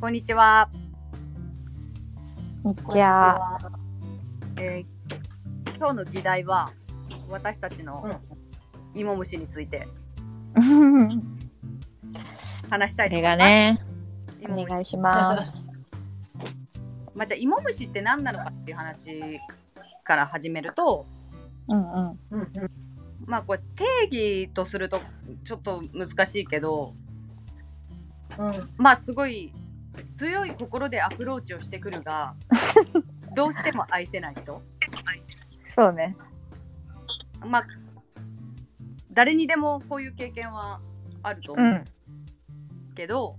こんにちは。こんにちは。えー今日の議題は私たちの芋虫について 話したいことれ思います。がね、お願いします。まあ、じゃあ芋虫って何なのかっていう話から始めると、うんうん。まあこれ定義とするとちょっと難しいけど、まあすごい強い心でアプローチをしてくるが どうしても愛せない人。そうね。まあ誰にでもこういう経験はあるとう。思うんけど、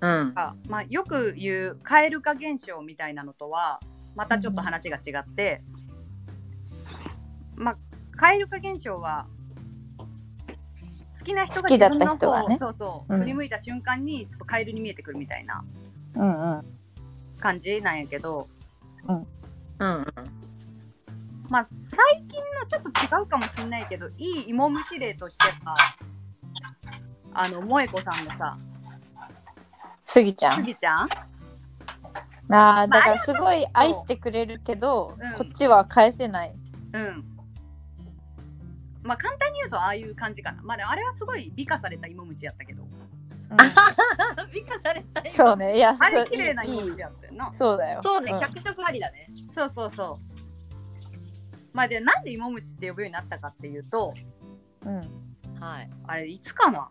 うん。あまあ、よく言う蛙化現象みたいなのとはまたちょっと話が違って、まあ蛙化現象は好きな人が好きだった人がね自分の方そうそう、うん振り向いた瞬間にちょっとカエルに見えてくるみたいなうんうん。感じなんやけどうん。まあ最近のちょっと違うかもしれないけどいい芋虫例としてはあの萌子さんのさスギちゃん？スギちゃん？ああ、だからすごい愛してくれるけど、うんこっちは返せない。うん。まあ簡単に言うとああいう感じかな。まああれはすごい美化された芋虫やったけど。美化されたい。そうね。いや、そうあれ綺麗ない芋い虫やったよな。そうだよ。そうね、ん脚色ありだね。そうそうそう。まあでなんで芋虫って呼ぶようになったかっていうと、うん。はい。あれいつかな？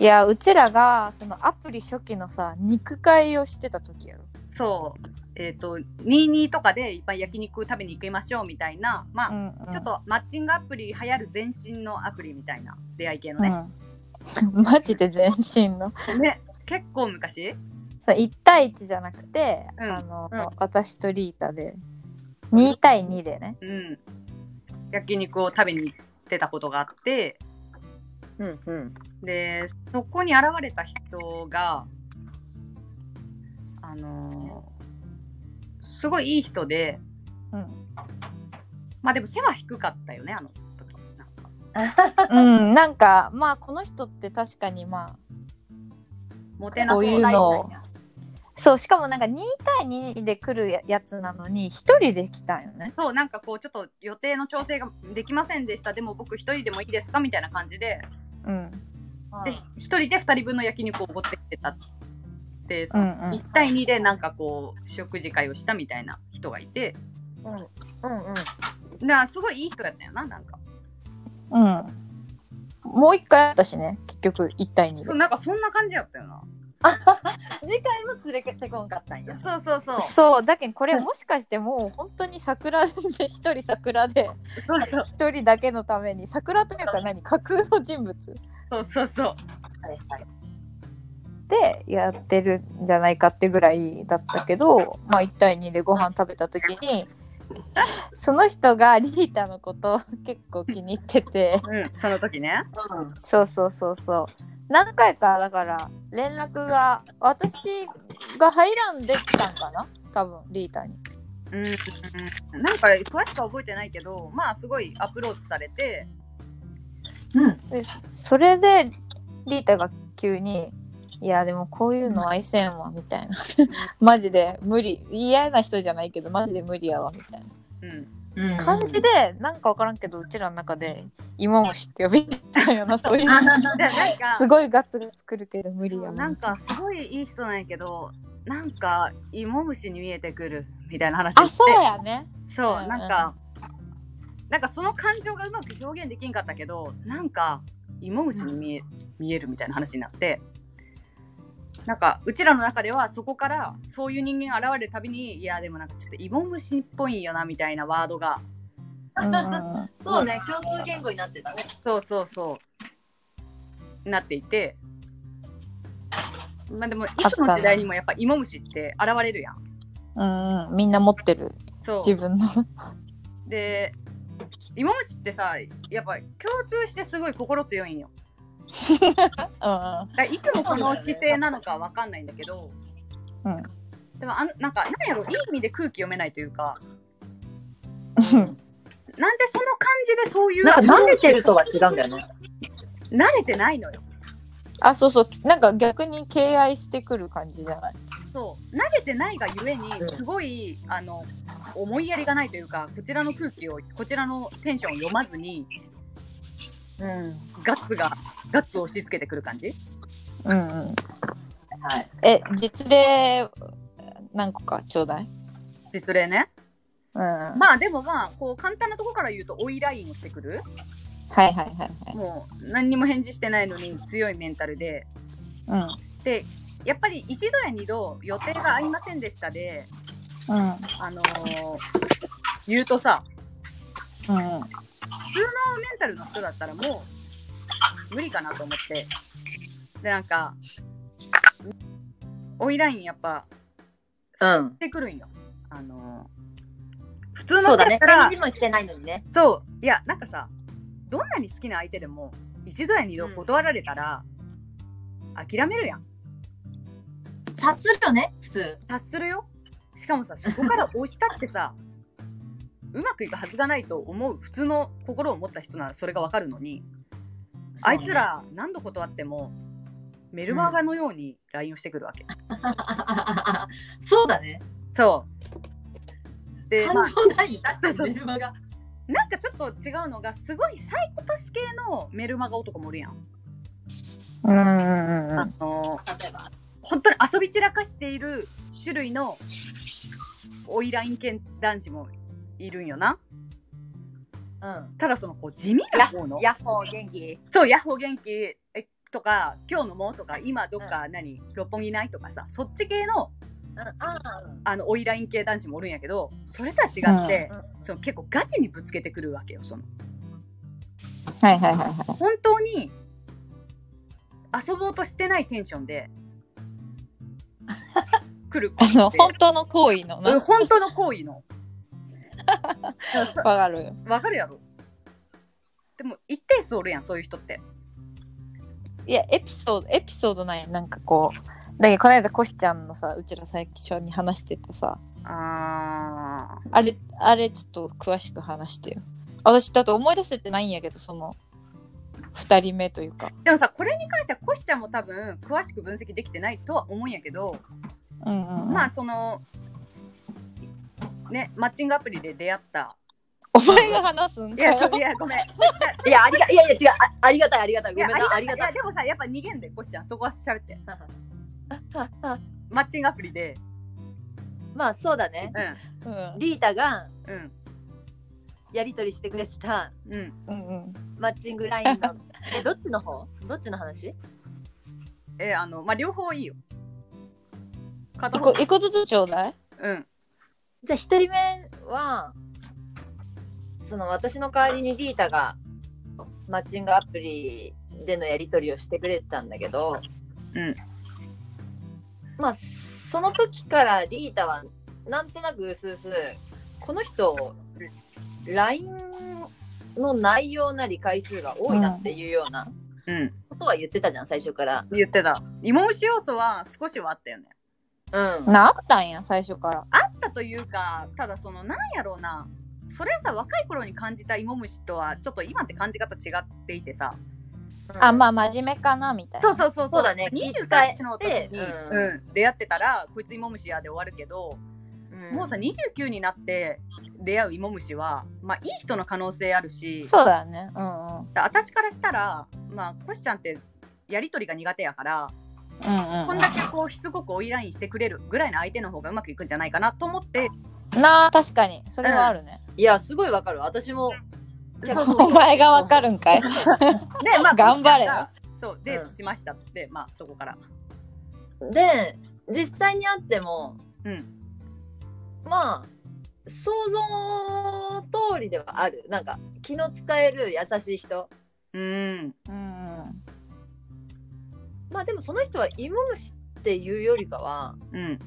いや、うちらが、そのアプリ初期のさ、肉会をしてた時やろ。そう。えっ、と、22とかでいっぱい焼肉食べに行きましょうみたいな、まあ、んうんちょっ、とマッチングアプリ流行る前身のアプリみたいな出会い系のね。うん。マジで全身の？ね、結構昔そう1対1じゃなくて、うんあの、うん私とリータで2対2でねうん。焼肉を食べに行ってたことがあって、うんうん。でそこに現れた人があのーすごいいい人でうん、まあでも背は低かったよねあの時。なんか。うん、なんかまあこの人って確かにまモテなそういうなのそうしかもなんか2対2で来るややつなのに1人で来たんよね。そうなんかこうちょっと予定の調整ができませんでした。でも僕一人でもいいですかみたいな感じで。うん。で一人で二人分の焼肉をおごってきてたってそのうんうん。1対2でなんかこう食事会をしたみたいな人がいて。うんうん。だからすごいいい人やったよななんか。うん。もう一回あったしね結局1対2で。そうなんかそんな感じやったよな。次回も連れてこんかったんや。そうそうそう。そうだけどこれもしかしてもう本当に桜で一人桜でそうそう。一人だけのために桜というか何架空の人物。そうそうそう。はいはい。でやってるんじゃないかってぐらいだったけど、まあ、1対2でご飯食べた時にその人がリータのことを結構気に入っててうん、その時ね。そうそうそうそう何回かだから連絡が私が入らんできたんかな？多分リータに。うん、なんか詳しくは覚えてないけど、まあすごいアプローチされて、うん。でそれでリータが急に「いやでもこういうの愛せんわ」みたいな。マジで無理。嫌な人じゃないけどマジで無理やわみたいな。うん、うん感じでなんか分からんけどうちらの中で芋虫って呼びたいよなそういう。すごいガツガツくるけど無理やなんかすごいいい人なんやけど、なんか芋虫に見えてくるみたいな話あそうやね。そううん。なんか、なんかその感情がうまく表現できんかったけど、なんか芋虫に見え,、見えるみたいな話になって。なんかうちらの中ではそこからそういう人間が現れるたびにいやでもなんかちょっと芋虫っぽいんよなみたいなワードが。うん。う んそうね、共通言語になってたね。そうそうそう。なっていて。まあでもいつの時代にもやっぱ芋虫って現れるやん。うんうんみんな持ってる。そう。自分の。で芋虫ってさやっぱ共通してすごい心強いんよ いつもこの姿勢なのかわかんないんだけど。うん。でもあのなんかなんやろいい意味で空気読めないというか。うん。なんでその感じでそういうなんか慣れてるとは違うんだよね。慣れてないのよ。あそうそう。なんか逆に敬愛してくる感じじゃない？そう。投げてないがゆえにうん。すごいあの思いやりがないというかこちらの空気をこちらのテンションを読まずにうん。ガッツがガッツを押し付けてくる感じ？うんうん。はい。え実例何個かちょうだい？実例ね。うん。はまあでもまあこう簡単なところから言うと追いラインをしてくる？いはいはいはい。もう何にも返事してないのに強いメンタルで。うん。でやっぱり一度や二度予定が合いませんでしたでうん。あのー言うとさうんメンタルの人だったらもう無理かなと思って。でなんか追いラインやっぱうん。し。てくるんよ。あのー普通のそうだったら返事もしてないのにね。そう。いやなんかさどんなに好きな相手でも一度や二度断られたら、諦めるやん。察するよね、普通。達するよ。しかもさそこから押したってさ うまくいくはずがないと思う普通の心を持った人ならそれがわかるのに、あいつら何度断ってもメルマガのように LINE をしてくるわけ、そうだね。そうで、まあ、感情ない。確かにメルマガ。なんかちょっと違うのがすごいサイコパス系のメルマガ男もおるやん、うんうんうんうんあの例えば？本当に遊び散らかしている種類のオイライン系男子もいるんよなうん。ただそのこう地味な方のヤッホー元気。そう、ヤッホー元気えとか、今日のもとか、今どっか何、六本木ないとかさ、そっち系の、うん。ああの、オイライン系男子もおるんやけど、それとは違って、あ。その結構ガチにぶつけてくるわけよ、その。はいはいはいはい本当に、遊ぼうとしてないテンションで、来るあの本当の行為のうんな本当の行為の。そ わかる。よわかるやろ。でも一定数おるやんそういう人って。いやエピソードエピソードなんやなんかこうだけどこの間コシちゃんのさうちら最初に話しててさ。ああれあれちょっと詳しく話してよ。私だと思い出せてないんやけどその2人目というか。ーでもさこれに関してはコシちゃんも多分詳しく分析できてないとは思うんやけど、うんうん、うん、まあそのねマッチングアプリで出会った。お前が話すんいやいやごめん。い いや、ありが、いやいや、違う、あありがたい、ありがたい、ごめんな、やありがたい。い。やでもさやっぱ逃げんでコシちゃん。そこは喋って。マッチングアプリでまあ、そうだね。ううん。リータがんうん。やりとりしてくれてたうん。うんうん。マッチングラインの。え、どっちの方？どっちの話？えあのまあ両方いいよ。片一方個一個ずつちょうだい。うんじゃあ、一人目は、その私の代わりにリータがマッチングアプリでのやりとりをしてくれてたんだけど、うん。まあ、その時からリータはなんとなくうすうす、この人、LINE の内容なり回数が多いなっていうようなうん。ことは言ってたじゃん、最初から。言ってた。芋虫要素は少しはあったよねうん。なあったんや最初から。あったというかただそのなんやろうな。それはさ若い頃に感じた芋虫とはちょっと今って感じ方違っていてさ。あまあ真面目かなみたいな。そうそうそうそう。だね。23歳の時に、気遣ってううん。出会ってたらこいつ芋虫やで終わるけど、うん。もうさ29になって出会う芋虫はまあいい人の可能性あるし。そうだよね。うんうん。だ私からしたらまあコシちゃんってやり取りが苦手やから、うんうんこんだけこうしつこく追いラインしてくれるぐらいの相手の方がうまくいくんじゃないかなと思って。なあ確かに。それはあるね、いや、すごいわかる。私も。そうお前がわかるんかい。でまあ 頑張れ。そうデートしましたって、まあそこから。で、実際に会っても、うん。まあ、想像通りではある。なんか、気の使える優しい人。うん。うんまあでもその人は芋虫っていうよりかは、うん。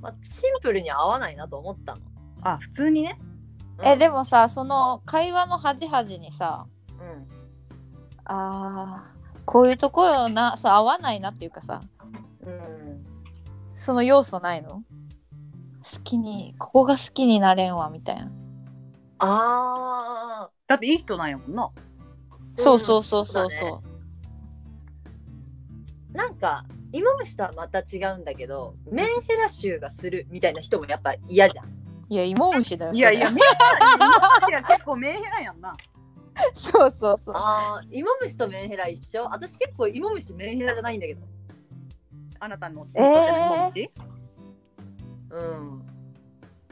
まあ、シンプルに合わないなと思ったの。あ普通にね。えでも、もさその会話の端々にさうん、あーこういうとこよなそう合わないなっていうかさうん。その要素ないの？好きにここが好きになれんわみたいな。あだっていい人なんやもんな。そうそうそうそうそうだそか芋虫とはまた違うんだけどメンヘラ臭がするみたいな人もやっぱ嫌じゃん。いや芋虫だよいやいや、そメンヘラ、結構メンヘラやんな。れ そうそうそう。あー芋虫とメンヘラ一緒？私結構芋虫メンヘラじゃないんだけど。あなたの。えー？芋虫？うん。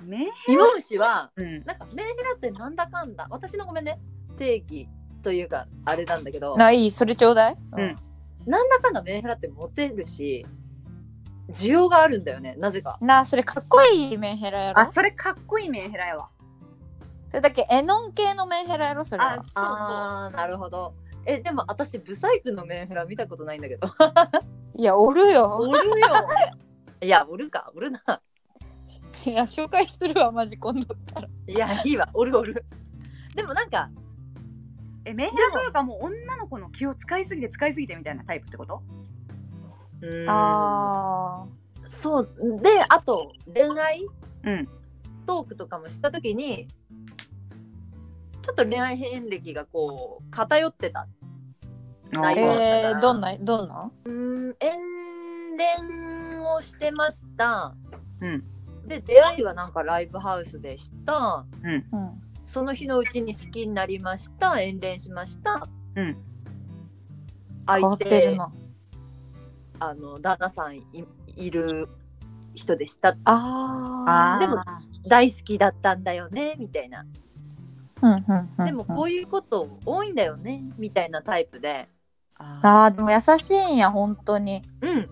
メンヘ芋虫はラうん。なんかメンヘラってなんだかんだ。私のごめんね。定義というかあれなんだけど。ないい？それちょうだい？うんなんだかんだメンヘラってモテるし需要があるんだよねなぜか。なあそれかっこいいメンヘラやろ？あ、それかっこいいメンヘラやわ。それだけエノン系のメンヘラやろそれは。あそう。あーなるほど。えでも私ブサイクのメンヘラ見たことないんだけど。いやおるよ。おるよ。いやおるか。おるな。いや紹介するわマジ今度から。いやいいわ。おるおる。でもなんかえ、メンヘラというかもう女の子の気を使いすぎて使いすぎてみたいなタイプってこと？うーんあそう。であと恋愛？うん。トークとかもした時にちょっと恋愛遍歴がこう偏ってた。ー。内容だったえー、などんなどんな？うーん遠恋をしてました。うん。で出会いはなんかライブハウスでした。うんその日のうちに好きになりました。遠恋しました。うん。変わ相ってる手な。あの旦那さんいいる人でした。ああー。でも大好きだったんだよねみたいな。ーうんうんうん。でもこういうこと多いんだよねみたいなタイプで。ああーでも優しいんや本当に。うん。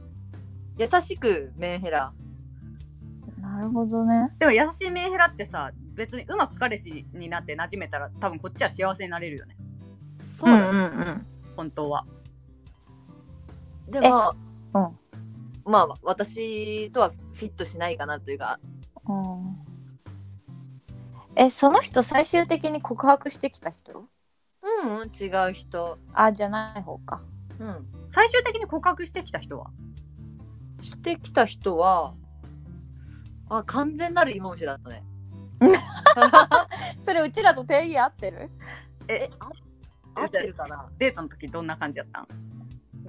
優しくメンヘラ。なるほどね。でも優しいメンヘラってさ、別にうまく彼氏になって馴染めたら多分こっちは幸せになれるよね。そうだ、んうん本当は。でもうん。まあ私とはフィットしないかなというか。うん。えその人最終的に告白してきた人？うん、うん、違う人。あじゃない方か。うん。最終的に告白してきた人は？してきた人はあ完全なる芋虫だったねそれうちらと定義合ってる？えあ合ってるかな？デートの時どんな感じやったん？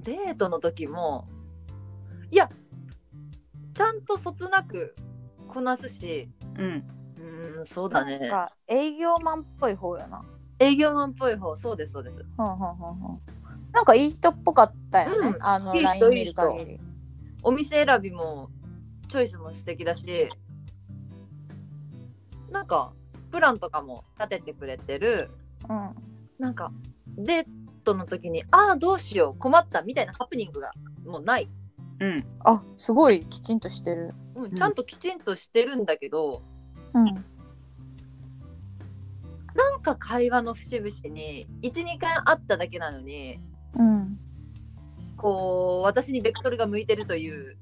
デートの時もいやちゃんとそつなくこなすしうん。うーんそうだね。なんか営業マンっぽい方やな。営業マンっぽい方そうですそうです。うんうんうんう。んなんかいい人っぽかったよね、うん。あのいい人る限り。お店選びもチョイスも素敵だしなんかプランとかも立ててくれてる。うん。なんかデートの時にああどうしよう困ったみたいなハプニングがもうない、うん。あすごいきちんとしてる。うん、ちゃんときちんとしてるんだけど、うん。なんか会話の節々に12回会っただけなのにうん。こう私にベクトルが向いてるという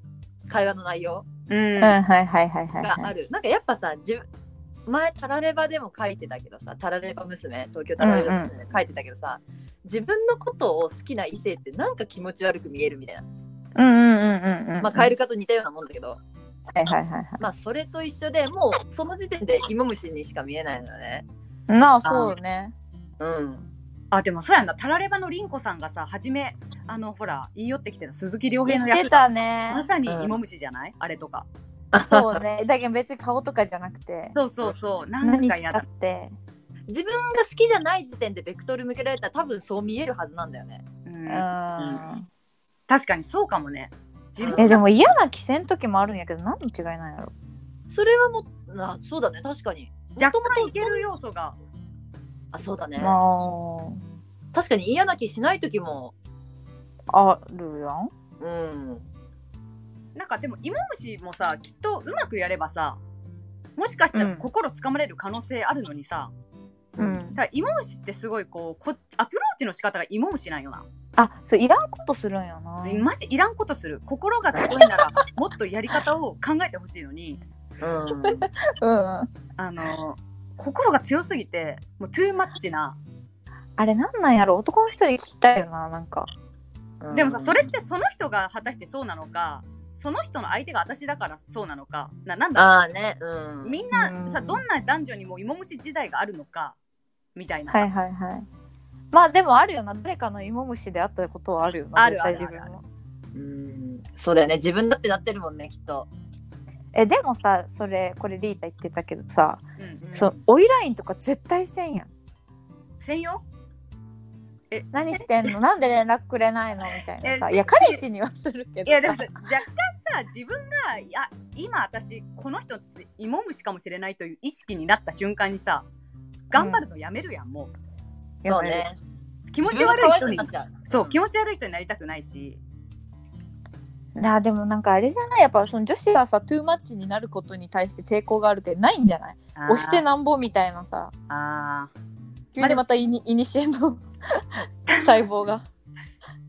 会話の内容うん。うんはいはいはいはいがあはいる、なんかやっぱさ自分前タラレバでも書いてたけどさタラレバ娘東京タラレバ娘で書いてたけどさ、自分のことを好きな異性ってなんか気持ち悪く見えるみたいな、うんうんうんうんうんまあカエル化と似たようなもんだけど、はいはいはいはい。まあそれと一緒でもうその時点で芋虫にしか見えないのよね。なあそうね。うん。あ、でもそうやんな。タラレバのリンコさんがさ、初め、あの、ほら、言い寄ってきてた鈴木亮平の役たね。まさに芋虫じゃない、あれとか。そうね。だけど別に顔とかじゃなくて。そうそうそう。何かやだっ。て自分が好きじゃない時点でベクトル向けられたら多分そう見えるはずなんだよね。う。うん。ん確かにそうかもね。自分えでも嫌な気せん時もあるんやけど何の違いなんやろ。それはもうあそうだね。確かに。若干いける要素が。あそうだね。あ。確かに嫌な気しない時もああるやん。うんなんかでも芋虫もさ、きっとうまくやればさ、もしかしたらうん。心つかまれる可能性あるのにさ、うん。だから芋虫ってすごいこうこアプローチの仕方が芋虫なんよな。あそういらんことするんやな。マジいらんことする。心が強いなら もっとやり方を考えてほしいのに、うん。うん。あの心が強すぎてもうトゥーマッチな。あれなんなんやろ？男の人で聞きたいよななんか。でもさそれってその人が果たしてそうなのか、その人の相手が私だからそうなのか、ななんだろう？ああねうん。みんなさうん。どんな男女にも芋虫時代があるのかみたいな。はいはいはい。まあでもあるよな。誰かの芋虫であったことはあるよな。あるある自分も。うん。そうだよね。自分だってなってるもんねきっと。えでもさそれこれリータ言ってたけどさ、うんそうオイラインとか絶対せんやん。専用え何してんの？なんで連絡くれないの？みたいなさ。えいや彼氏にはするけどいやでもさ若干さ自分がいや今私この人って芋虫かもしれないという意識になった瞬間にさ頑張るのやめるやん、もやそうね。う気持ち悪い人に。くなっちゃう。そう気持ち悪い人になりたくないし。なでもなんかあれじゃない？やっぱその女子がさトゥーマッチになることに対して抵抗があるってないんじゃない？押してなんぼみたいなさ。あー。急にまたイニイニシエの 細胞が。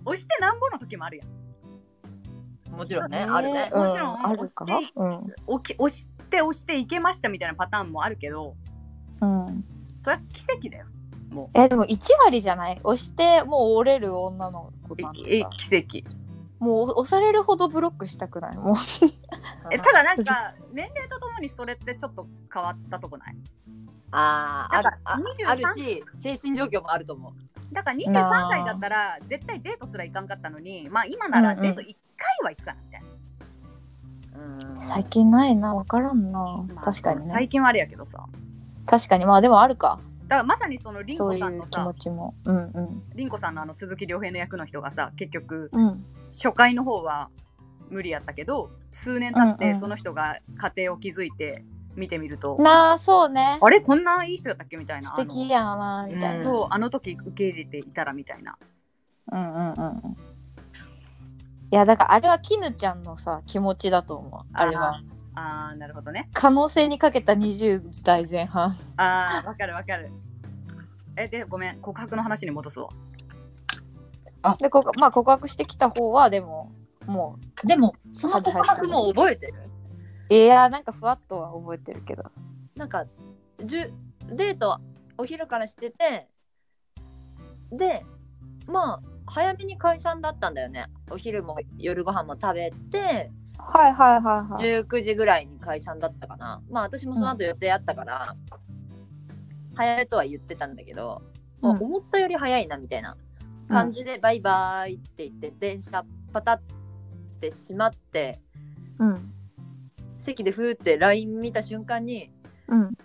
押してなんぼの時もあるやん。もちろんね、あるね。うんもちろんあるか。押してうん。おき押して押していけましたみたいなパターンもあるけどうん。それは奇跡だよ。もえでも1割じゃない？押してもう折れる女の子うなえさ奇跡。もう押されるほどブロックしたくない。もう。えただなんか年齢とともにそれってちょっと変わったとこない？あーあるあなんか23あるし、精神状況もあると思う。だから23なあ歳だったら絶対デートすら行かんかったのにまあ今ならうんうん。デート1回は行くかなみたいな、うん。最近ないな。分からんな、まあ確かにね。最近はあれやけどさ。確かに。まあでもあるか。だからまさにその凛そうい子さんのさう気持ちも。うんうん。凛子さんのあの鈴木亮平の役の人がさ結局うん。初回の方は無理やったけど数年経っうんうん。てその人が家庭を築いて見てみると、なあそうね。あれこんないい人やったっけみたいな。素敵やなみたいな、あのそうあの時受け入れていたらみたいな。うんうんうんうん。いやだからあれは絹ちゃんのさ気持ちだと思う。あれは。あーなるほどね。可能性にかけた20代前半。あーわかるわかる。えでごめん告白の話に戻すわ。でここまあ告白してきた方はでももでも、その告白も覚えてる。ういやなんかふわっとは覚えてるけど。なんか、じゅデートお昼からしてて、で、まあ、早めに解散だったんだよね。お昼も夜ご飯も食べて、はいはいはいはい。19時ぐらいに解散だったかな。まあ私もその後予定あったから、早めとは言ってたんだけど、まあうん思ったより早いなみたいな感じで、バイバイって言って電車パタって閉まってうん席でふーって LINE 見た瞬間にうん好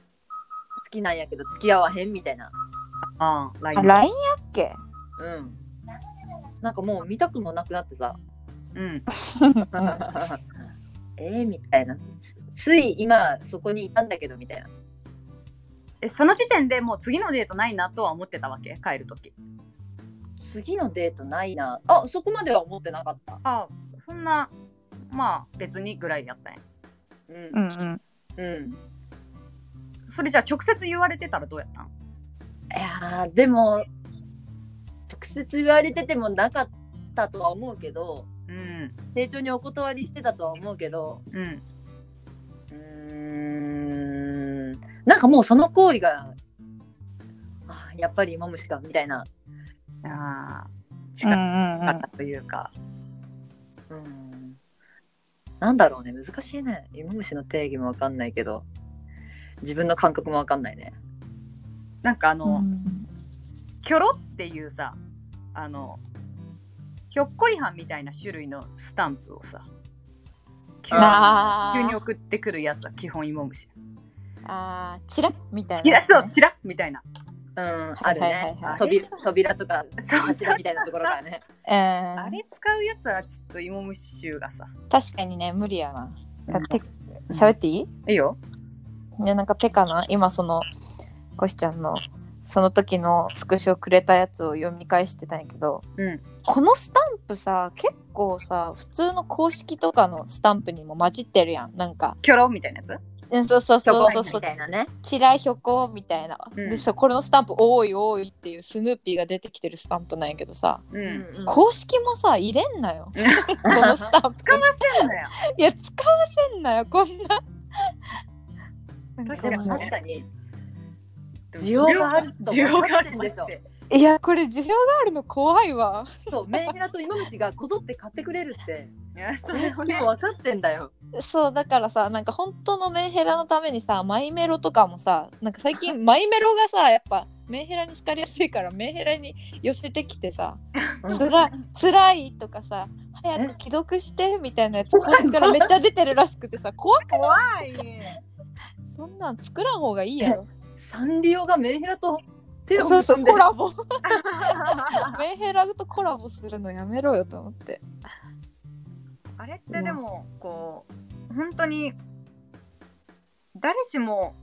きなんやけど付き合わへんみたいな。ああ LINE やっけ？うん。なんかもう見たくもなくなってさ。うん えー、みたいな。つつい今そこにいたんだけどみたいな。えその時点でもう次のデートないなとは思ってたわけ？帰る時次のデートないな。あそこまでは思ってなかった。あそんなまあ別にぐらいやったんやう。うんんうん。うん。それじゃあ直接言われてたらどうやったん？いやーでも直接言われててもなかったとは思うけどうん。丁重にお断りしてたとは思うけどうん。うーん。なんかもうその行為があーやっぱり芋虫かみたいな、ああう近んうんかったというか、うん、なんだろうね。難しいね。芋虫の定義もわかんないけど。自分の感覚もわかんないね。なんかあの、うん。キョロっていうさあのひょっこりはんみたいな種類のスタンプをさ急に送ってくるやつは基本芋虫。あーチラッみたいなチラそうチラッみたいなうんあるはいはいね。はい扉扉とかそう柱みたいなところからね。うん。あれ使うやつはちょっと芋虫臭がさ。確かにね無理やな。喋っていい？いいよ。いやなんか手かな今そのコシちゃんのその時のスクショくれたやつを読み返してたんやけどうん。このスタンプさ結構さ普通の公式とかのスタンプにも混じってるやん。なんか。キョロみたいなやつ？うんそうそうそうそうそう。みたいなねチラひょこみたいな、うん。でさこれのスタンプ多い多いっていうスヌーピーが出てきてるスタンプなんやけどさ。うん、うん公式もさ入れんなよ。このスタンプ。使わせんなよ。いや使わせんなよこんな。なん確かに確かに需要があると需要があるんでしょいやこれ需要があるの怖いわ。そうメンヘラと芋虫がこぞって買ってくれるって。いやそそれもれをね分かってんだよ。そうだからさなんか本当のメンヘラのためにさマイメロとかもさなんか最近 マイメロがさやっぱメンヘラに好かれやすいからメンヘラに寄せてきてさ つら辛いとかさ早く既読してみたいなやつからめっちゃ出てるらしくてさ怖く怖い。そんなん作らん方がいいやろ。サンリオがメンヘラと手をそうそうコラボ。メンヘラとコラボするのやめろよと思って。あれってでもこう本当に誰しも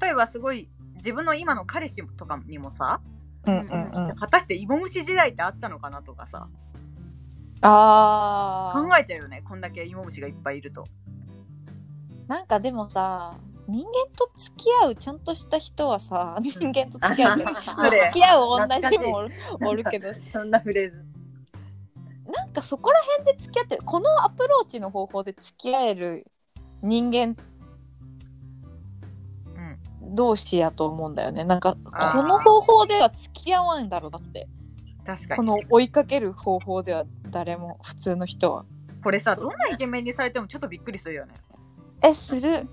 例えばすごい自分の今の彼氏とかにもさうんうんうん。果たして芋虫時代ってあったのかなとかさ。あ考えちゃうよねこんだけ芋虫がいっぱいいると。なんかでもさ人間と付き合うちゃんとした人はさ人間と付き合う付き合う女にもおるけど。そんなフレーズ。なんかそこら辺で付き合ってる。このアプローチの方法で付き合える人間うん。同士やと思うんだよね。なんかこの方法では付き合わんだろうだって。確かに。この追いかける方法では誰も普通の人は。これさどんなイケメンにされてもちょっとびっくりするよね。えする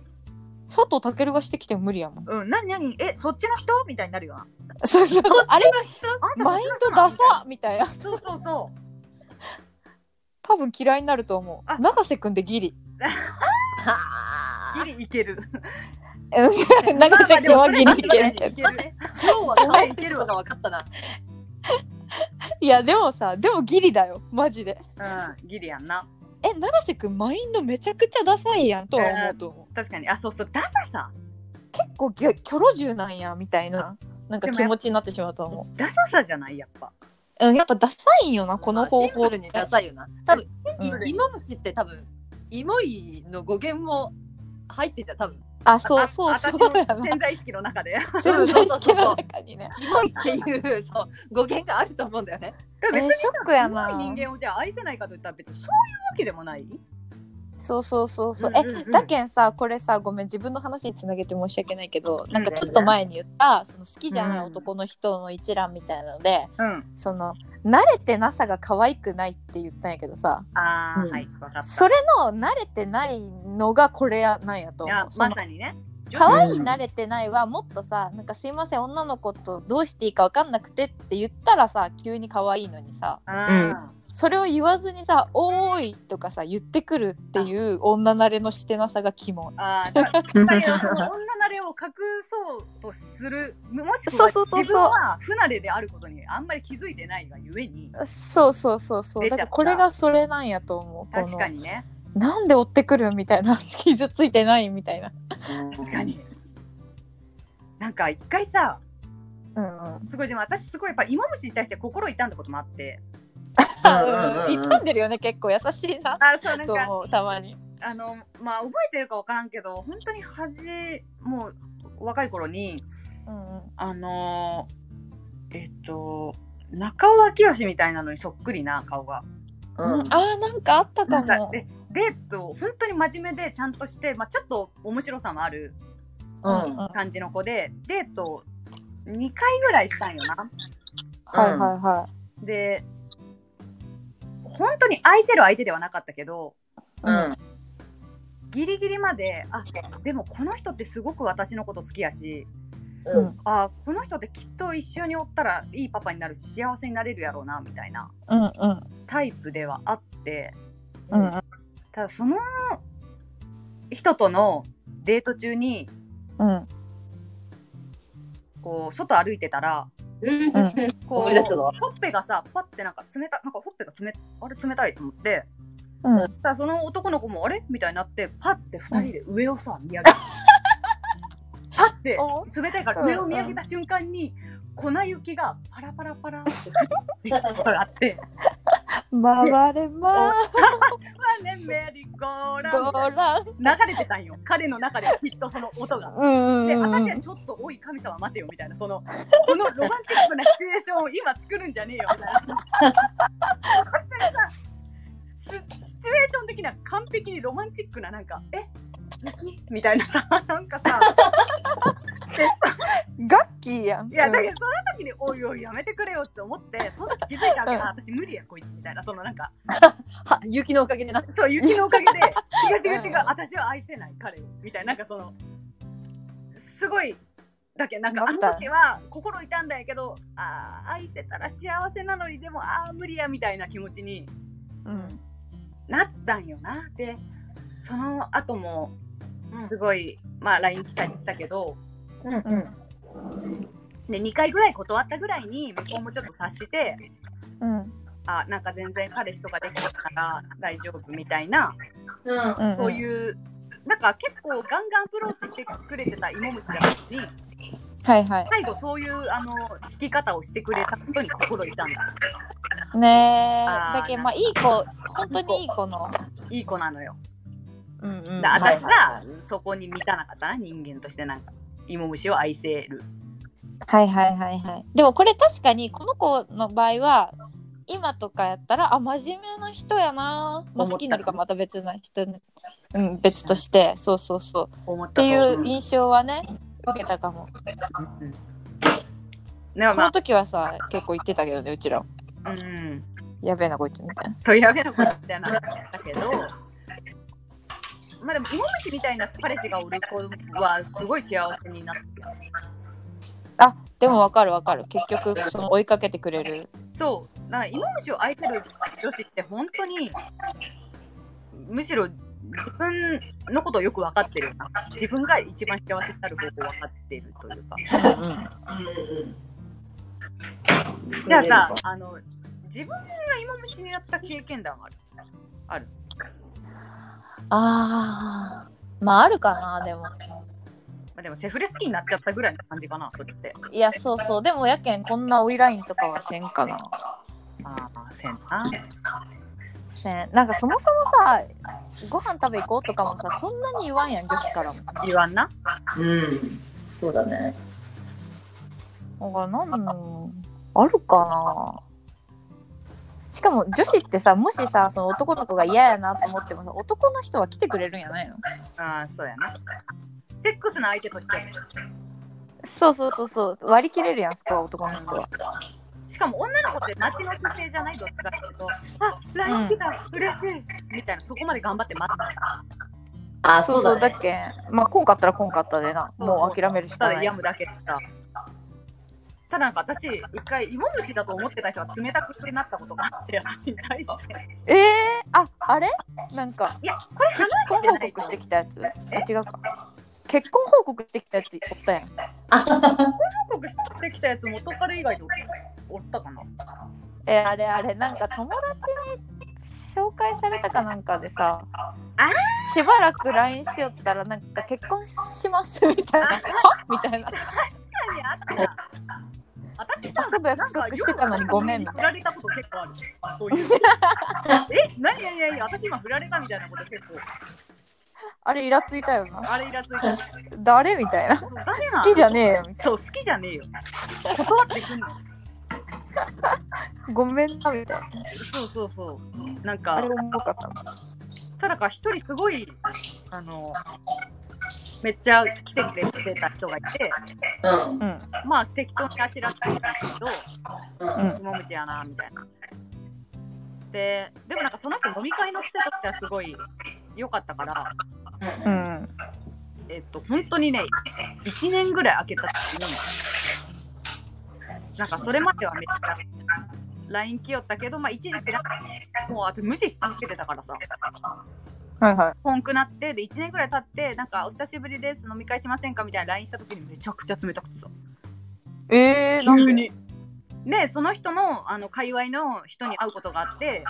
佐藤健がしてきても無理やもん。うん何何えそっちの人？みたいになるよな。そうそうそう。あれあんたマインドダサみたいな。そうそうそう。多分嫌いになると思あ。う永瀬くんでギリ。ギリいける。うん。永瀬くんはギリいけるけど。いける。今日は考えてるのが分かったな。いやでもさでもギリだよ。マジで。うんギリやんなえ永瀬くんマインドめちゃくちゃダサいやんとは思うと思う。確かに。あそうそう。ダサさ。結構ギョキョロ銃なんやみたいななんか気持ちになってしまうと思ダサさじゃない？やっぱ。う、うん、やっぱダサいんよなこの方法シンプルにダサいよな。多分、うん。い芋虫って多分、芋いの語源も入ってた多分。あそうあそう私そう潜在意識の中で。潜在意識の中にね芋いっていうそう語源があると思うんだよね。別にえーショックやな。人間をじゃあ愛せないかといったら別にそういうわけでもないそうそうそうそう、うんうんうん。えだけんさこれさごめん自分の話につなげて申し訳ないけど、なんかちょっと前に言ったその好きじゃない男の人の一覧みたいなので、うん。その慣れてなさが可愛くないって言ったんやけどさ。あー、うん。はいそれの慣れてないのがこれやなんやと思う。まさにね。可愛い慣れてないはもっとさなんかすいません女の子とどうしていいか分かんなくてって言ったらさ急に可愛いのにさ。あそれを言わずにさ「おーい」とかさ言ってくるっていう女慣れのしてなさがキモい。ーあーだだけどその女慣れを隠そうとする。もしくは自分は不慣れであることにあんまり気づいてないがゆえに。そうそうそうそう。だからこれがそれなんやと思う確かにね。なんで追ってくるみたいな傷ついてないみたいな。確かに。なんか一回さうんうん。すごいでも私すごいやっぱ芋虫に対して心痛んだこともあって。うん傷んでるよね結構優しいなあそうなんかと思うたまにあのまあ覚えてるか分からんけど本当に恥もう若い頃にうんうん。あのーえっと中尾明慶みたいなのにそっくりな顔が。うん。あーなんかあったかも。でデート本当に真面目でちゃんとして、まあ、ちょっと面白さもあるうんうん。感じの子でデート2回ぐらいしたんよな。はいはいはで本当に愛せる相手ではなかったけどいうん。ギリギリまであでもこの人ってすごく私のこと好きやしうん。あこの人ってきっと一緒におったらいいパパになるし幸せになれるやろうなみたいなうんうん。タイプではあってうんうん。ただその人とのデート中にうん。こう外歩いてたらうん。こうほっぺがさパッてなんか冷たなんかほっぺが冷あれ冷たいと思ってうん。その男の子もあれ？みたいになってパッて二人で上をさ見上げたパッてお冷たいから上を見上げた瞬間に粉雪がパラパラパラって 降ってきたことがあって回れままあ ねメリーゴーラン流れてたんよ。彼の中できっとその音が。うんでうんうん。私はちょっと「おい神様待てよ」みたいなそのこのロマンチックなシチュエーションを今作るんじゃねえよみたいな。本当にさスシチュエーション的には完璧にロマンチックななんか「え雪みたいなさなんかさガッキーやん。いやだけどその時に「おいおいやめてくれよ」って思ってその時気づいたわけうん。あ私無理やこいつみたいなそのなんか は雪のおかげでな。そう雪のおかげで違う違う違う私は愛せない彼をみたいななんかそのすごいだけどなんかあの時は心痛んだんやけどあー愛せたら幸せなのにでもああ無理やみたいな気持ちにうんなったんよな。でその後もうん。すごい、まあ LINE 来たりしたけどうんうん。で2回ぐらい断ったぐらいに向こうもちょっと察してうん。あなんか全然彼氏とかできたから大丈夫みたいなうん。うんそういう、なんか結構ガンガンアプローチしてくれてた芋虫だったのにはいはい。最後そういうあの引き方をしてくれたことに心痛んだ。ねえ。だけどまあいい子本当にいい子の。いい子なのよ。うんうん。私がそこに満たなかったな人間としてなんか芋虫を愛せる。はいはいはいはい。でもこれ確かにこの子の場合は今とかやったらあ真面目な人やな、まあ、好きになるかまた別な人ねうん別として。そうそうそう。思っていとう印象はね受けたかも。うんでもまこの時はさ結構言ってたけどねうちらあうんやべえなこいつみたいな。取り上げなかったなだけどまあでも芋虫みたいな彼氏がおる子はすごい幸せになってあでもわかるわかる。結局その追いかけてくれる。そう。だから芋虫を愛せる女子って本当にむしろ自分のことをよく分かってるな。自分が一番幸せになる方法を分かってるというか。うんじゃあさあの自分が芋虫になった経験談はある？ある？あー。まああるかなでも。まあ、でもセフレ好きになっちゃったぐらいの感じかなそれって。いやそうそう。でもやけんこんな追いラインとかはせんかな。ああせんな。せん。なんかそもそもさご飯食べ行こうとかもさそんなに言わんやん女子からも。言わんな？うん。そうだね。だからなんのあるかなしかも女子ってさもしさその男の子が嫌やなと思ってもさ男の人は来てくれるんやないの？ああそうやな。セックスの相手として。そうそうそうそう。割り切れるやんそこは男の人は。しかも女の子って待ちの姿勢じゃない？どっちかっていうと。あ LINE 来た、嬉しい。みたいな。そこまで頑張って待ってあそうそうだっけ。まあこんかったらこんかったでな。そうもう諦めるしたかないし。だ病むだけだったただなんか私一回芋虫だと思ってた人が冷たくなったことがあって私に対してえー、ああれ？なんかいやこれ話結婚してない。と報告してきたやつ？あ違うか。結婚報告してきたやつおったやん。報告してきたやつ元彼以外でおったかな？えあれあれなんか友達に紹介されたかなんかでさしばらく LINE しよったらなんか結婚しますみたいな。はみたいな。確かにあった私さ遊ぶ約束してたのにごめんみ振たいられたこと結構ある。そういう。え？何何何私今振られたみたいなこと結構。なあれイラついたよな。あれイラついた。誰みたいな。誰な好きじゃねえよ。そう好きじゃねえよ。断ってくんのな ごめんなみたいな。そうそうそう。なんあかれおもろかったな。ただか一人すごいあのめっちゃ来てくれてた人がいてうん。うんまあ適当にあしらってたんだけどうん。芋虫やなみたいな。ででもなんかその人飲み会の癖としてはすごい良かったからううん。んえっと本当にね1年ぐらい空けた時になんかそれまではめっちゃ LINE 来よったけどまあ一時期なんかもうあと無視し続けてたからさはいはい。ポンくなってで1年ぐらい経ってなんかお久しぶりです飲み会しませんかみたいな LINE した時にめちゃくちゃ冷たくてさ。えー、なんで？急に。でその人のあの界隈の人に会うことがあって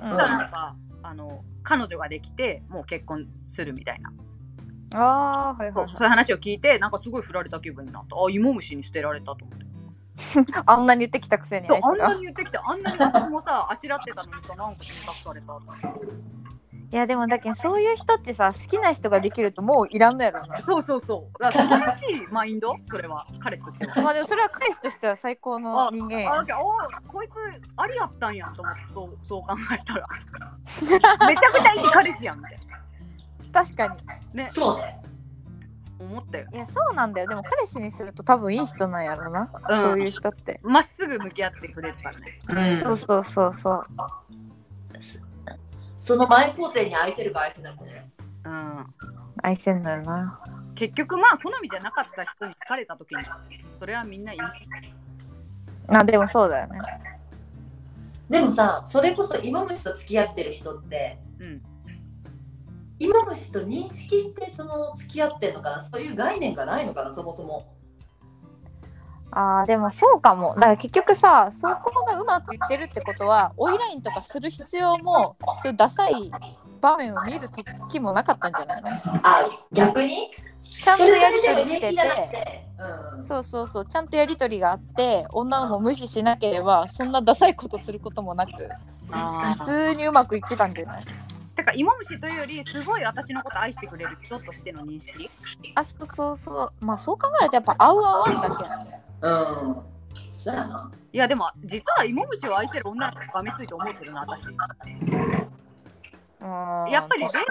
うん。なんかあの彼女ができてもう結婚するみたいな。ああはいはい、はい、そうそういう話を聞いてなんかすごい振られた気分になった。あ芋虫に捨てられたと思って。あんなに言ってきたくせにああんなに言ってきてあんなに私もさあしらってたのにさなんか選択されたいやでもだけどそういう人ってさ好きな人ができるともういらんのやろなそうそうそう。だから素晴らしいマインド？それは。彼氏としては。まあでもそれは彼氏としては最高の人間やあ、あ、こいつありやったんやんと思ってそうそう考えたら。めちゃくちゃいい彼氏やんって確かに。ね。そうね。思ったよ。いやそうなんだよ。でも彼氏にすると多分いい人なんやろな、うん。そういう人って、まっすぐ向き合ってくれてたね。そうそうそうそうその前工程に愛せるか愛せないかね。うん。愛せんのよな。結局まあ好みじゃなかった人に好かれた時にそれはみんないいあでもそうだよね。でもさそれこそ芋虫と付き合ってる人ってうん。芋虫と認識してその付き合ってんのかな？そういう概念がないのかな？そもそもあーでもそうかも。だから結局さそこがうまくいってるってことは追いラインとかする必要もそういうダサい場面を見る時もなかったんじゃないの？あ逆に？ちゃんとやり取りしててて、うん、そうそうそう。ちゃんとやり取りがあって女の子も無視しなければそんなダサいことすることもなくあ普通にうまくいってたんじゃない？てか芋虫というよりすごい私のこと愛してくれる人としての認識。あそうそうそう。まあそう考えるとやっぱ合う合わんだけなんだようん。そうやな。いやでも実は芋虫を愛せる女の子がめついと思ってるな私。うん。やっぱり冷静に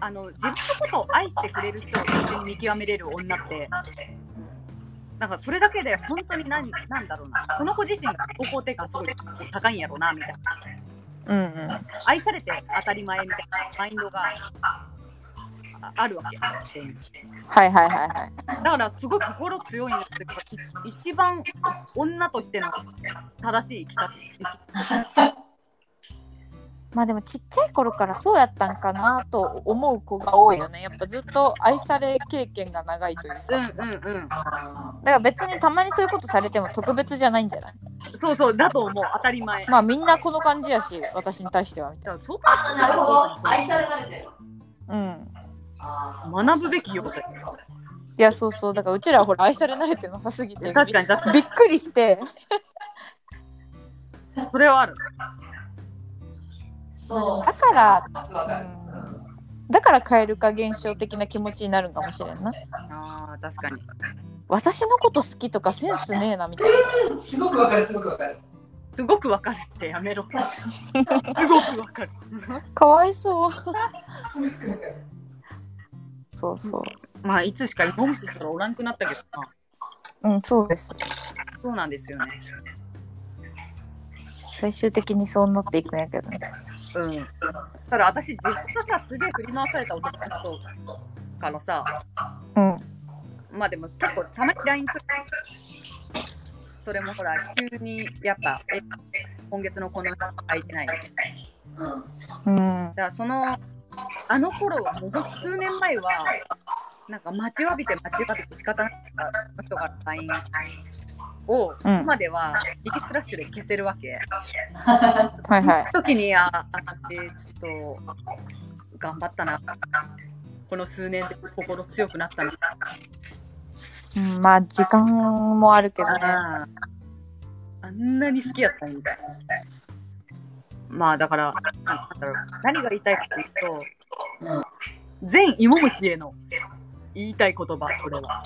あの自分のことを愛してくれる人を完全に見極めれる女ってなんかそれだけで本当に何なんだろうな。この子自身が自己肯定感すごい高いんやろうなみたいなうんうん。愛されて当たり前みたいなマインドが。ああるわけ。はいはいはいはい。だからすごい心強いなっていうかい一番女としての正しい生き方まあでもちっちゃい頃からそうやったんかなと思う子が多いよね。やっぱずっと愛され経験が長いというか。うんうんうん。だから別にたまにそういうことされても特別じゃないんじゃない？そうそうだと思う。当たり前。まあみんなこの感じやし私に対してはみたいだからそう考あえたらなるほど。愛されられてるなうん。あ学ぶべき要素。やいやそうそう。だからうちらはほら愛され慣れてなさすぎて。確かに確かに。びっくりして。それはあるそう。だからわかるだから蛙化現象的な気持ちになるんかもしれんな。あー確かに。私のこと好きとかセンスねえなみたいな。うん。すごくわかるすごくわかる。すごくわかるってやめろ。すごくわかる。かわいそう。そうそう。まあいつしか芋虫すらおらんくなったけどな。うんそうです。そうなんですよね。最終的にそうなっていくんやけどねうん。ただ私実家さすげえ振り回された男の人からさうん。まあでも結構たまに LINE 来るそれもほら急にやっぱえ今月のこの空いてない。だかうん。うんらそのあの頃はもうほんと数年前はなんか待ちわびて待ちわびて仕方なかった人から LINE をうん。今ではリキスラッシュで消せるわけ、はいはい。その時にあ私ちょっと頑張ったな。この数年で心強くなったな。うん、まあ時間もあるけどね。ああんなに好きやったんみたいな。まあだから、なんだろう。何が言いたいかというと、全芋虫への言いたい言葉、これは。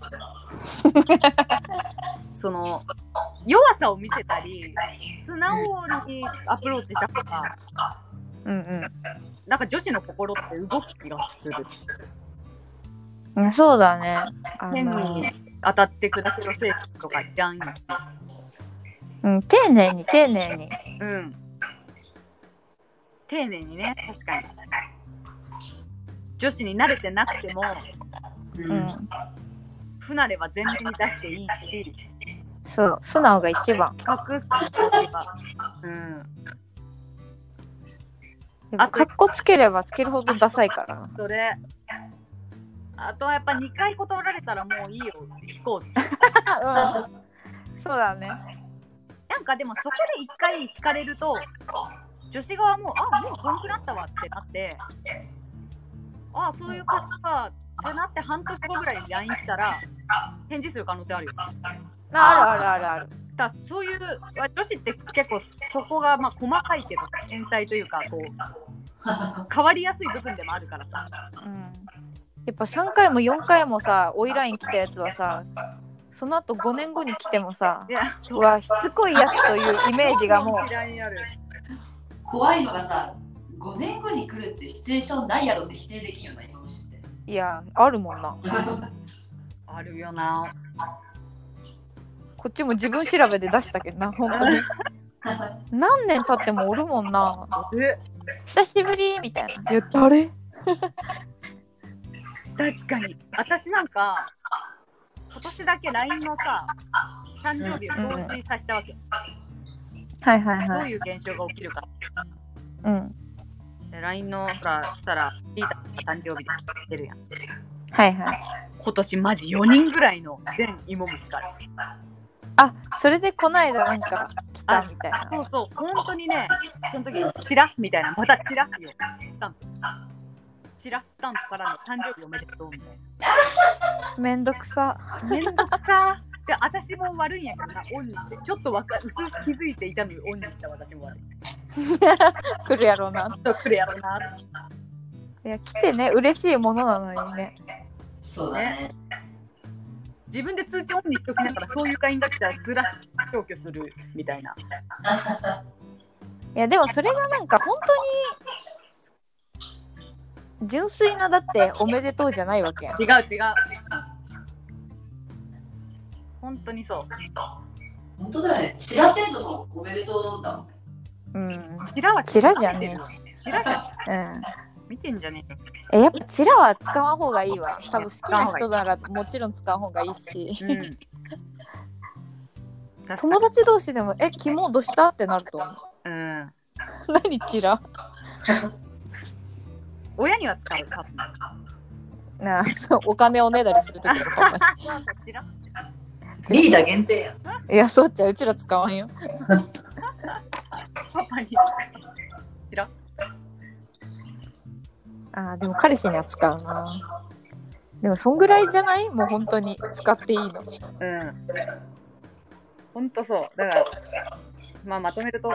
その、弱さを見せたり、素直にアプローチしたとか、うんなんか女子の心って動く気がする。うんそうだねあ変のに当たってくだけの精神とかいらんよ。うん、丁寧に丁寧にうん。丁寧にね、確かに。女子に慣れてなくても、ううんん不慣れは全面に出していいし、そう素直が一番隠すうん。でもかっこつければつけるほどダサいからなそれ。あとはやっぱ2回断られたらもういいよ、引こう。う んそうだねなんかでもそこで1回引かれると、女子側も、あ、もう遠くなったわってなって、あ、そういう感じかってなって半年後ぐらいに LINE 来たら、返事する可能性あるよ。ああるあるあるある。だからそういう女子って結構そこがまあ細かいけど天才というかこう変わりやすい部分でもあるからさ。うん。やっぱ3回も4回もさ追いライン来たやつはさその後5年後に来てもさいやそう。わしつこいやつというイメージがもう。怖いのがさ5年後に来るってシチュエーションないやろって否定できんよな今いやあるもんな。あるよな。こっちも自分調べで出したけどな本当に。何年経ってもおるもんな。え久しぶりみたいな。いや誰？確かに。私なんか今年だけ LINE のさ誕生日を表示させたわけ、はいはいどはい。ういう現象が起きるか。うん。で LINE のほらしたらリータが誕生日で出るやん。はいはい。今年マジ4人ぐらいの全芋虫からあそれでこないだなんか来たみたいな。そうそう本当にねその時チラッみたいなまたチラッよスタンプ。チラスタンプからの誕生日おめでとうみたいめんどくさ。なめんどくさで私も悪いんやけどなオンにして。ちょっとわかうすうす気づいていたのにオンにした私も悪い。来るやろうな。来るやろな。いや来てね嬉しいものなのにね。そうだね。自分で通知オンにしときながらそういう LINE が来たらスラッシュ消去するみたいな。いやでもそれがなんか本当に純粋なだっておめでとうじゃないわけやん。違う違う本当にそう。本当だよね。チラ程度のおめでとうだもん。うん。チラはチラじゃねえしチラじゃんうん。見てんじゃねえ。やっぱチラは使わん方がいいわ。多分好きな人ならもちろん使う方がいいし。えうん。友達同士でも「えキモどうした?」ってなると。思うにうん。何チラ？親には使う。多分。なあお金をねだりするときとかチラリーダー限定やん。いやそうっちゃううちら使わんよ。パパに。あーでも彼氏には使うな。でもそんぐらいじゃない？もう本当に使っていいの。うん。ほんとそう。だからまあまとめると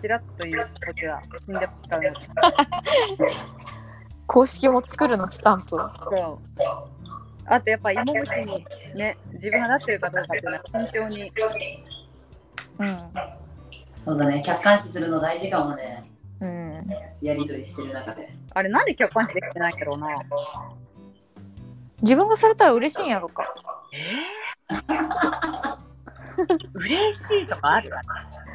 チラッという時は死んでも使うの 公式も作るのスタンプをそうあとやっぱ芋虫にね自分がなってるかどうかっていうのは慎重に。うん。そうだね。客観視するの大事かもね。うん。やりとりしてる中で。あれなんで客観視できてないんだろうな。自分がされたら嬉しいんやろか。嬉しいとかある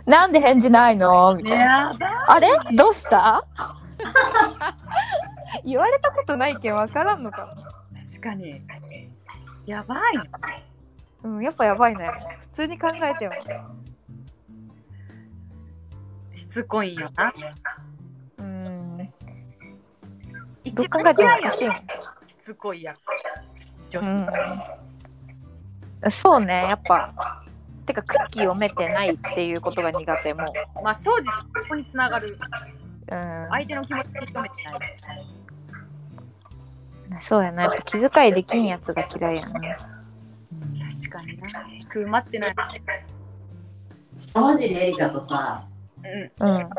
な？んで返事ないの？みたいな。あれ？どうした？言われたことないけんわからんのか確かにやばいうんやっぱやばいね。普通に考えても。しつこいんよな。うん。ど一う考えてもお嫌いやかししつこいやつ。女子、うん、そうね。やっぱ。てか空気読めてないっていうことが苦手もまあ掃除とここにつながる。うん。相手の気持ちに認めてないそうやな。やっぱ気遣いできんやつが嫌いやな。確かにな。トゥーマッチない沢尻エリカとさ、うん。うん。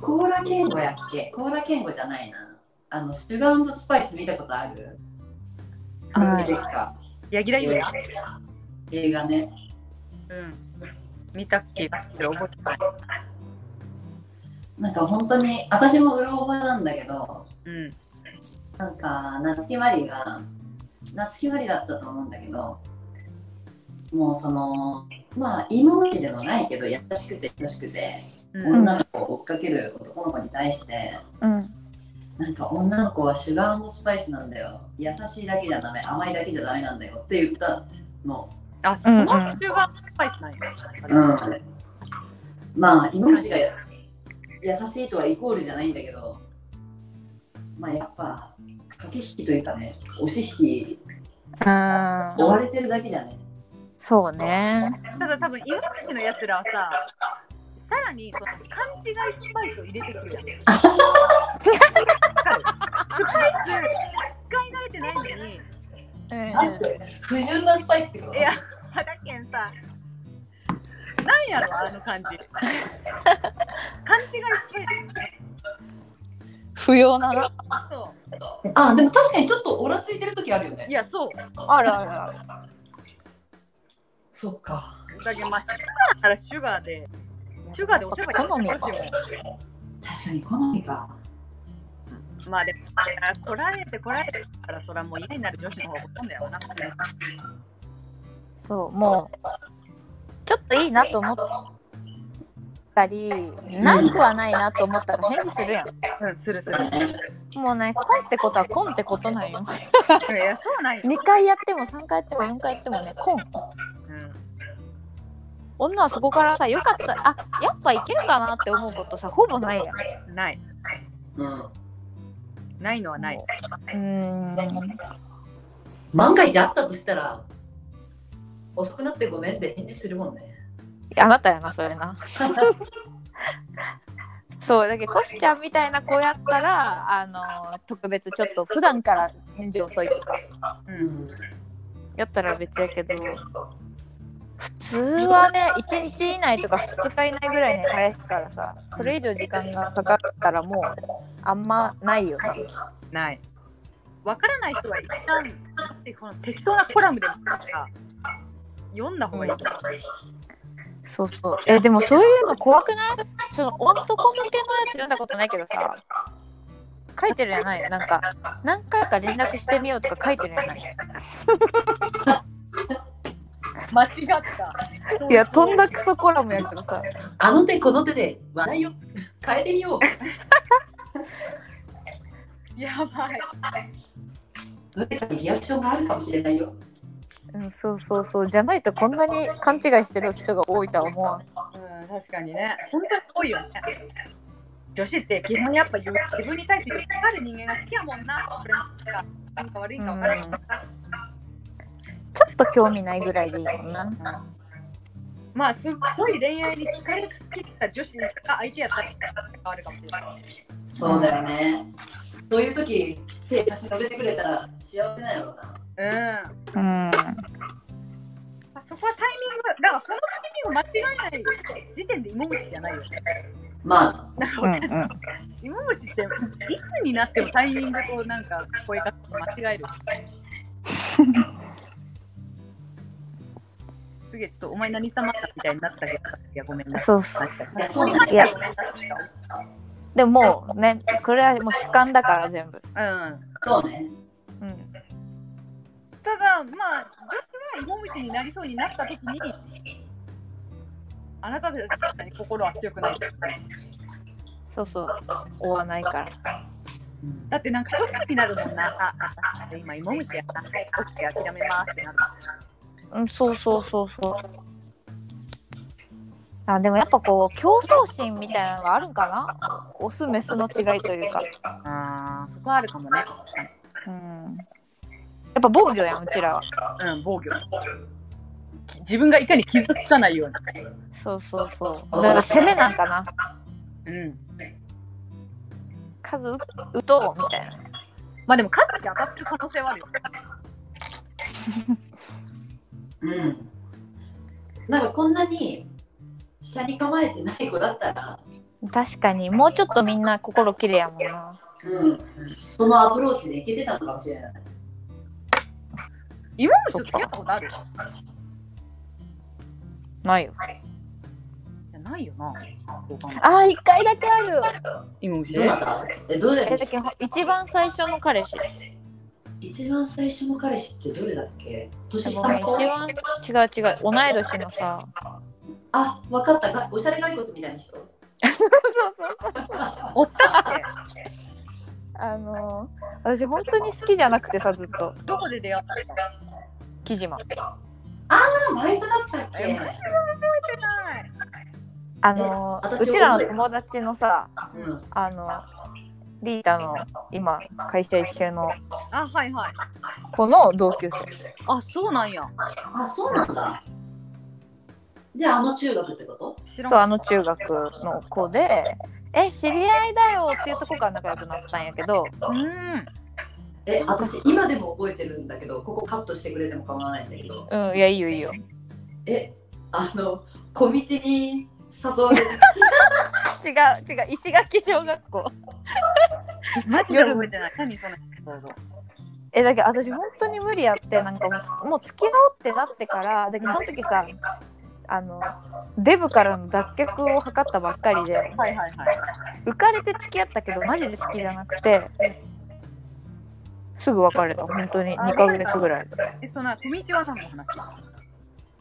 コーラケンゴやっけ？コーラケンゴじゃないな。あの、シュガースパイス見たことある？はい。エリカ。柳楽優弥映画ね。うん。見た気がする覚えてない。なんか本当に、私もうろ覚えなんだけど、うんなんか、夏木マリが、夏木マリだったと思うんだけど、もうその、まあ、芋虫でもないけど、優しくて優しくて、うん女の子を追っかける男の子に対して、うんなんか女の子はシュガースパイスなんだよ。優しいだけじゃダメ、甘いだけじゃダメなんだよって言ったの。あその中がスパイスなんやうん。まあ、芋虫が優しいとはイコールじゃないんだけど、まあやっぱ、駆け引きというかね、押し引き、あ追われてるだけじゃね。そうね。ただ多分芋虫のやつらはささらにその勘違いスパイスを入れてくるやん。わかるスパイス使い慣れてないのにうん不純なスパイスってこといやだけんさなんやろあの感じ勘違いスパイ不要ななスとあ、でも確かにちょっとオラついてる時あるよね。い。やそう。あるあるある。そっか。だけどまあシュガーならシュガーでシュガーでお世話好みますよ。確かに好みか。まあでも来られて来られてからそれはもう嫌になる女子の方がほとんどやわな普通に。そうもうちょっといいなと思ったりなくはないなと思ったら返事するやうんするする。んもうねコンってことはコンってことなんよ。いやそうなんよ、2回やっても3回やっても4回やってもねコンうん、女はそこからさよかったあやっぱいけるかなって思うことさほぼないやん。ない。うん。ないのはない。うーん。万が一あったとしたら、遅くなってごめんって返事するもんね。あなたやなそれな そうだけどコシちゃんみたいな子やったらあの特別ちょっと普段から返事遅いとかうん。やったら別やけど普通はね1日以内とか2日以内ぐらいに返すからさそれ以上時間がかかったらもうあんまないよねない。わからない人は一旦、この適当なコラムでも読んだ方がいい。そうそうえでもそういうの怖くない？その男向けのやつ読んだことないけどさ書いてるやない？なんか何回か連絡してみようとか書いてるやない？間違った。いやとんだクソコラムやけどさあの手この手で話題を変えてみよう。やばい。どれかにリアクションがあるかもしれないよ。うん、そうそうそうじゃないとこんなに勘違いしてる人が多いとは思わんうん、確かにね。本当に多いよね。女子って基本やっぱ自分に対して分かる人間が好きやもんな。なんか悪いか分からんちょっと興味ないぐらいでいいもんなまあすっごい恋愛に疲れ切った女子が相手やったら変わるかもしれない。そうだよね。そういう時、手差し伸べてくれたら幸せなんやろうな。うん。うんあそこはタイミング、だからそのタイミング間違えない時点で芋虫じゃないよね。まなんかうんうん芋虫っていつになってもタイミングとなんか声かけ間違える。すげえちょっとお前何様だみたいになったけど、いやごめんなさい。そうそういやでももうねこれはもう主観だから全部うん。そうね。うんただ、まあ、女子が芋虫になりそうになった時に、あなたたちに心は強くない。そうそう追わないからだってなんかショックになるもんな。あ、私今芋虫やな。はい、オッケー諦めますってなる。うんそうそうそうそうあでもやっぱこう競争心みたいなのがあるんかなオスメスの違いというかあー、そこはあるかもね。うんやっぱ防御やんうちらはうん、防御。き自分がいかに傷つかないように。そうそうそうだから攻めなんかなうん。数打とうみたいなまあでも数だけ当たってる可能性はあるよ。うん。なんかこんなに下に構えてない子だったら、確かにもうちょっとみんな心きれいやもんなうん、そのアプローチでいけてたのかもしれない。芋虫と付き合ったことある？いない。よやないよな。あー一回だけある。芋虫どうだったえ、どうだっけ？一番最初の彼氏。一番最初の彼氏ってどれだっけ？年下の子一番違う違う。同い年のさ。あ、わかった。が。おしゃれ骸骨みたいな人？そうそうそうそう。おったって。あのー私本当に好きじゃなくてさずっと。どこで出会ったの？木島あ、バイトだったっけ？えマジで覚えてない。あのうちらの友達のさうん。あのリータの今会社一緒のあ、はいはい。子の同級生あ、そうなんや。あ、そうなんだ。じゃあ、あの中学ってこと？そうあの中学の子でえ知り合いだよっていうとこから仲良くなったんやけどうん。え、私、今でも覚えてるんだけど、ここカットしてくれても構わないんだけど、うんいやいいよいいよえ、あの、小道に誘われて、違う違う石垣小学校マジで覚えてない。何その。えだけど私本当に無理やってなんかもうもう付き合おうってなってからだけどその時さあのデブからの脱却を図ったばっかりではいはいはい。浮かれて付き合ったけどマジで好きじゃなくてすぐ別れた本当に2ヶ月ぐらいえ、その、小道は何の？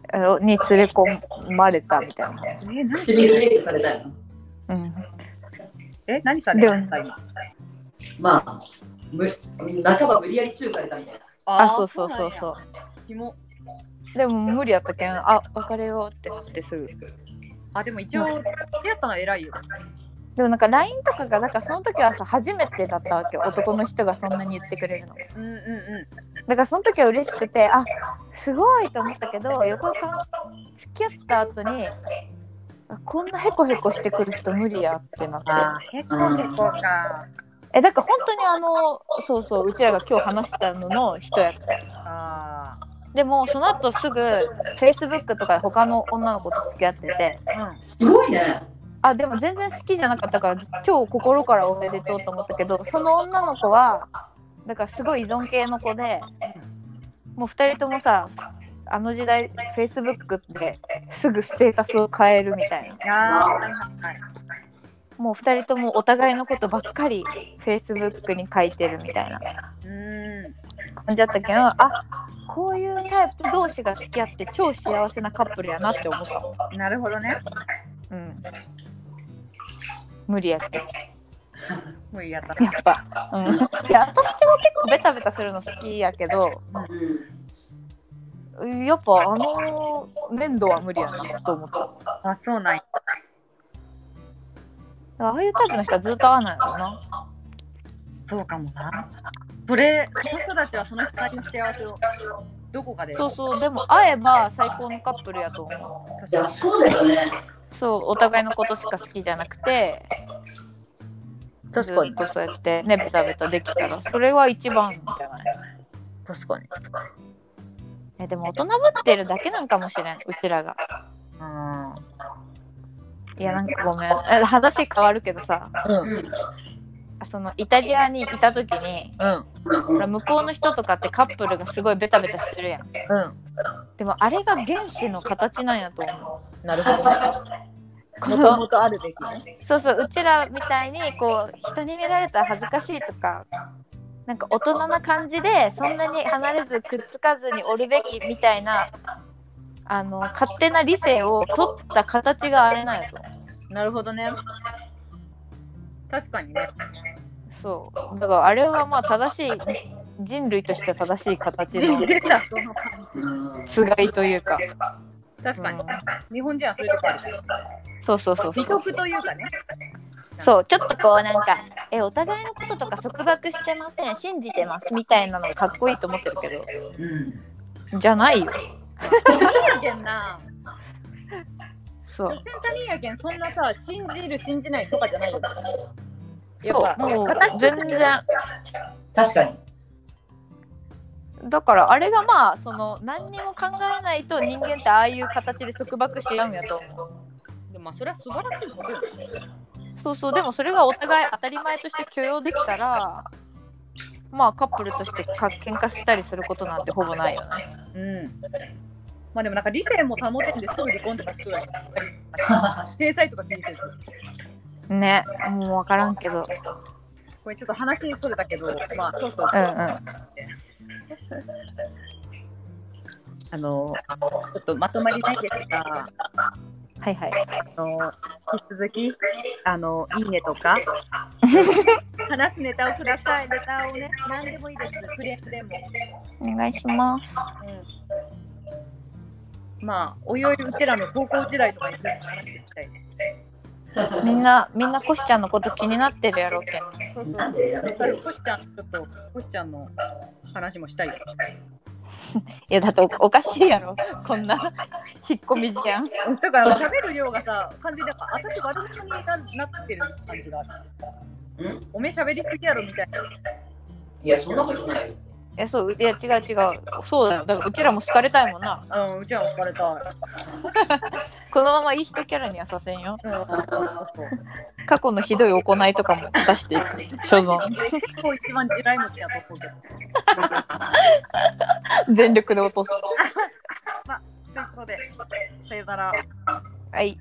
話に連れ込まれたみたいな、え、何され？たよ。うん、え、何されたんだ今。まあ、む半ば無理やりチューされたみたいな。あそうそうそうそうう。ひも。でも無理やったけんあ別れようってなってすぐあ、でも一応、付き合ったのは偉いよ。でもなんか LINE とかがだからその時はさ初めてだったわけよ男の人がそんなに言ってくれるのうんうんうだからその時は嬉しくてあすごいと思ったけど横から付き合った後にあこんなヘコヘコしてくる人無理やってなってん。あー、結構結構か。えだから本当にあのそうそううちらが今日話したのの人やったあでもその後すぐ Facebook とかで他の女の子と付き合っててあ。うん。すごいね。あでも全然好きじゃなかったから超心からおめでとうと思ったけどその女の子はだからすごい依存系の子でもう2人ともさあの時代 Facebook ですぐステータスを変えるみたいな。もう2人ともお互いのことばっかり Facebook に書いてるみたいな。感じだったけどあこういうタイプ同士が付き合って超幸せなカップルやなって思ったなるほどね。うん無理やけど 無理やったやっぱ、うん、いや私も結構ベタベタするの好きやけどやっぱあの粘土は無理やなと思ったあ、そうなんや。ああいうタイプの人はずっと会わないのなそうかもな。それ、その人たちはその人なりの幸せをどこかで。そうそうでも会えば最高のカップルやと思いや、そうだよね。うそうお互いのことしか好きじゃなくてず確かにっ。とそうやってねベタベタできたらそれは一番じゃない？確かに。えでも大人ぶってるだけなんかもしれんうちらがうん。いやなんかごめんえ話変わるけどさうん。そのイタリアにいた時にうん。ほら向こうの人とかってカップルがすごいベタベタしてるやんうん。でもあれが原始の形なんやと思なるほどね。うもともとあるべきね。そうそううちらみたいにこう人に見られたら恥ずかしいとかなんか大人な感じでそんなに離れずくっつかずにおるべきみたいなあの勝手な理性を取った形があれなんやと思うなるほどね。確かにね。そうだからあれはまあ正しい人類としては正しい形の。つがいというか、確かにう。日本人はそういうとこあるじゃん。そうそうそうそう美徳というかね。そうちょっとこうなんかえお互いのこととか束縛してません信じてますみたいなのがかっこいいと思ってるけどうん。じゃないよ他人やけんな。そう所詮他人やけん、そんなさ、信じる、信じないとかじゃないよ。やっぱそうもう形全然確かに。だからあれがまあその何にも考えないと人間ってああいう形で束縛し合うんやと思うでもまあそれは素晴らしいことよね。そうそうでもそれがお互い当たり前として許容できたらまあカップルとしてか喧嘩したりすることなんてほぼないよねうん。まあでもなんか理性も保てんですぐ離婚とかするわけ。天才とか気にせず。ねもう分からんけどこれちょっと話それたけど、まあそうそう。うんうんあの、ちょっとまとまりないですが、はいはいあの、引き続き、あの、いいねとか、話すネタをください。ネタをね、何でもいいです。クレームでも。お願いしますうん。まあ、おいおいうちらの高校時代とかについて話していきたいね。みんなみんなコシちゃんのこと気になってるやろうけんそうそうなんでやめてよコシちゃん、ちょっと、コシちゃんの話もしたいよ。いやだっておおかしいやろこんな 引っ込み思案だから、喋る量がさ、完全になんか、私悪者にななってる感じがある。ん？おめえ喋りすぎやろみたいな。いや、そんなことないよ。いやそういや違う違う。そうだよ。だからうちらも好かれたいもんな。うん、うちらも疲れた。このままいい人キャラにはさせんよ。うん、過去のひどい行いとかも出していく。所存。結構一番地雷持ってやっとこうけど。全力で落とす。ということで、さよなら。はい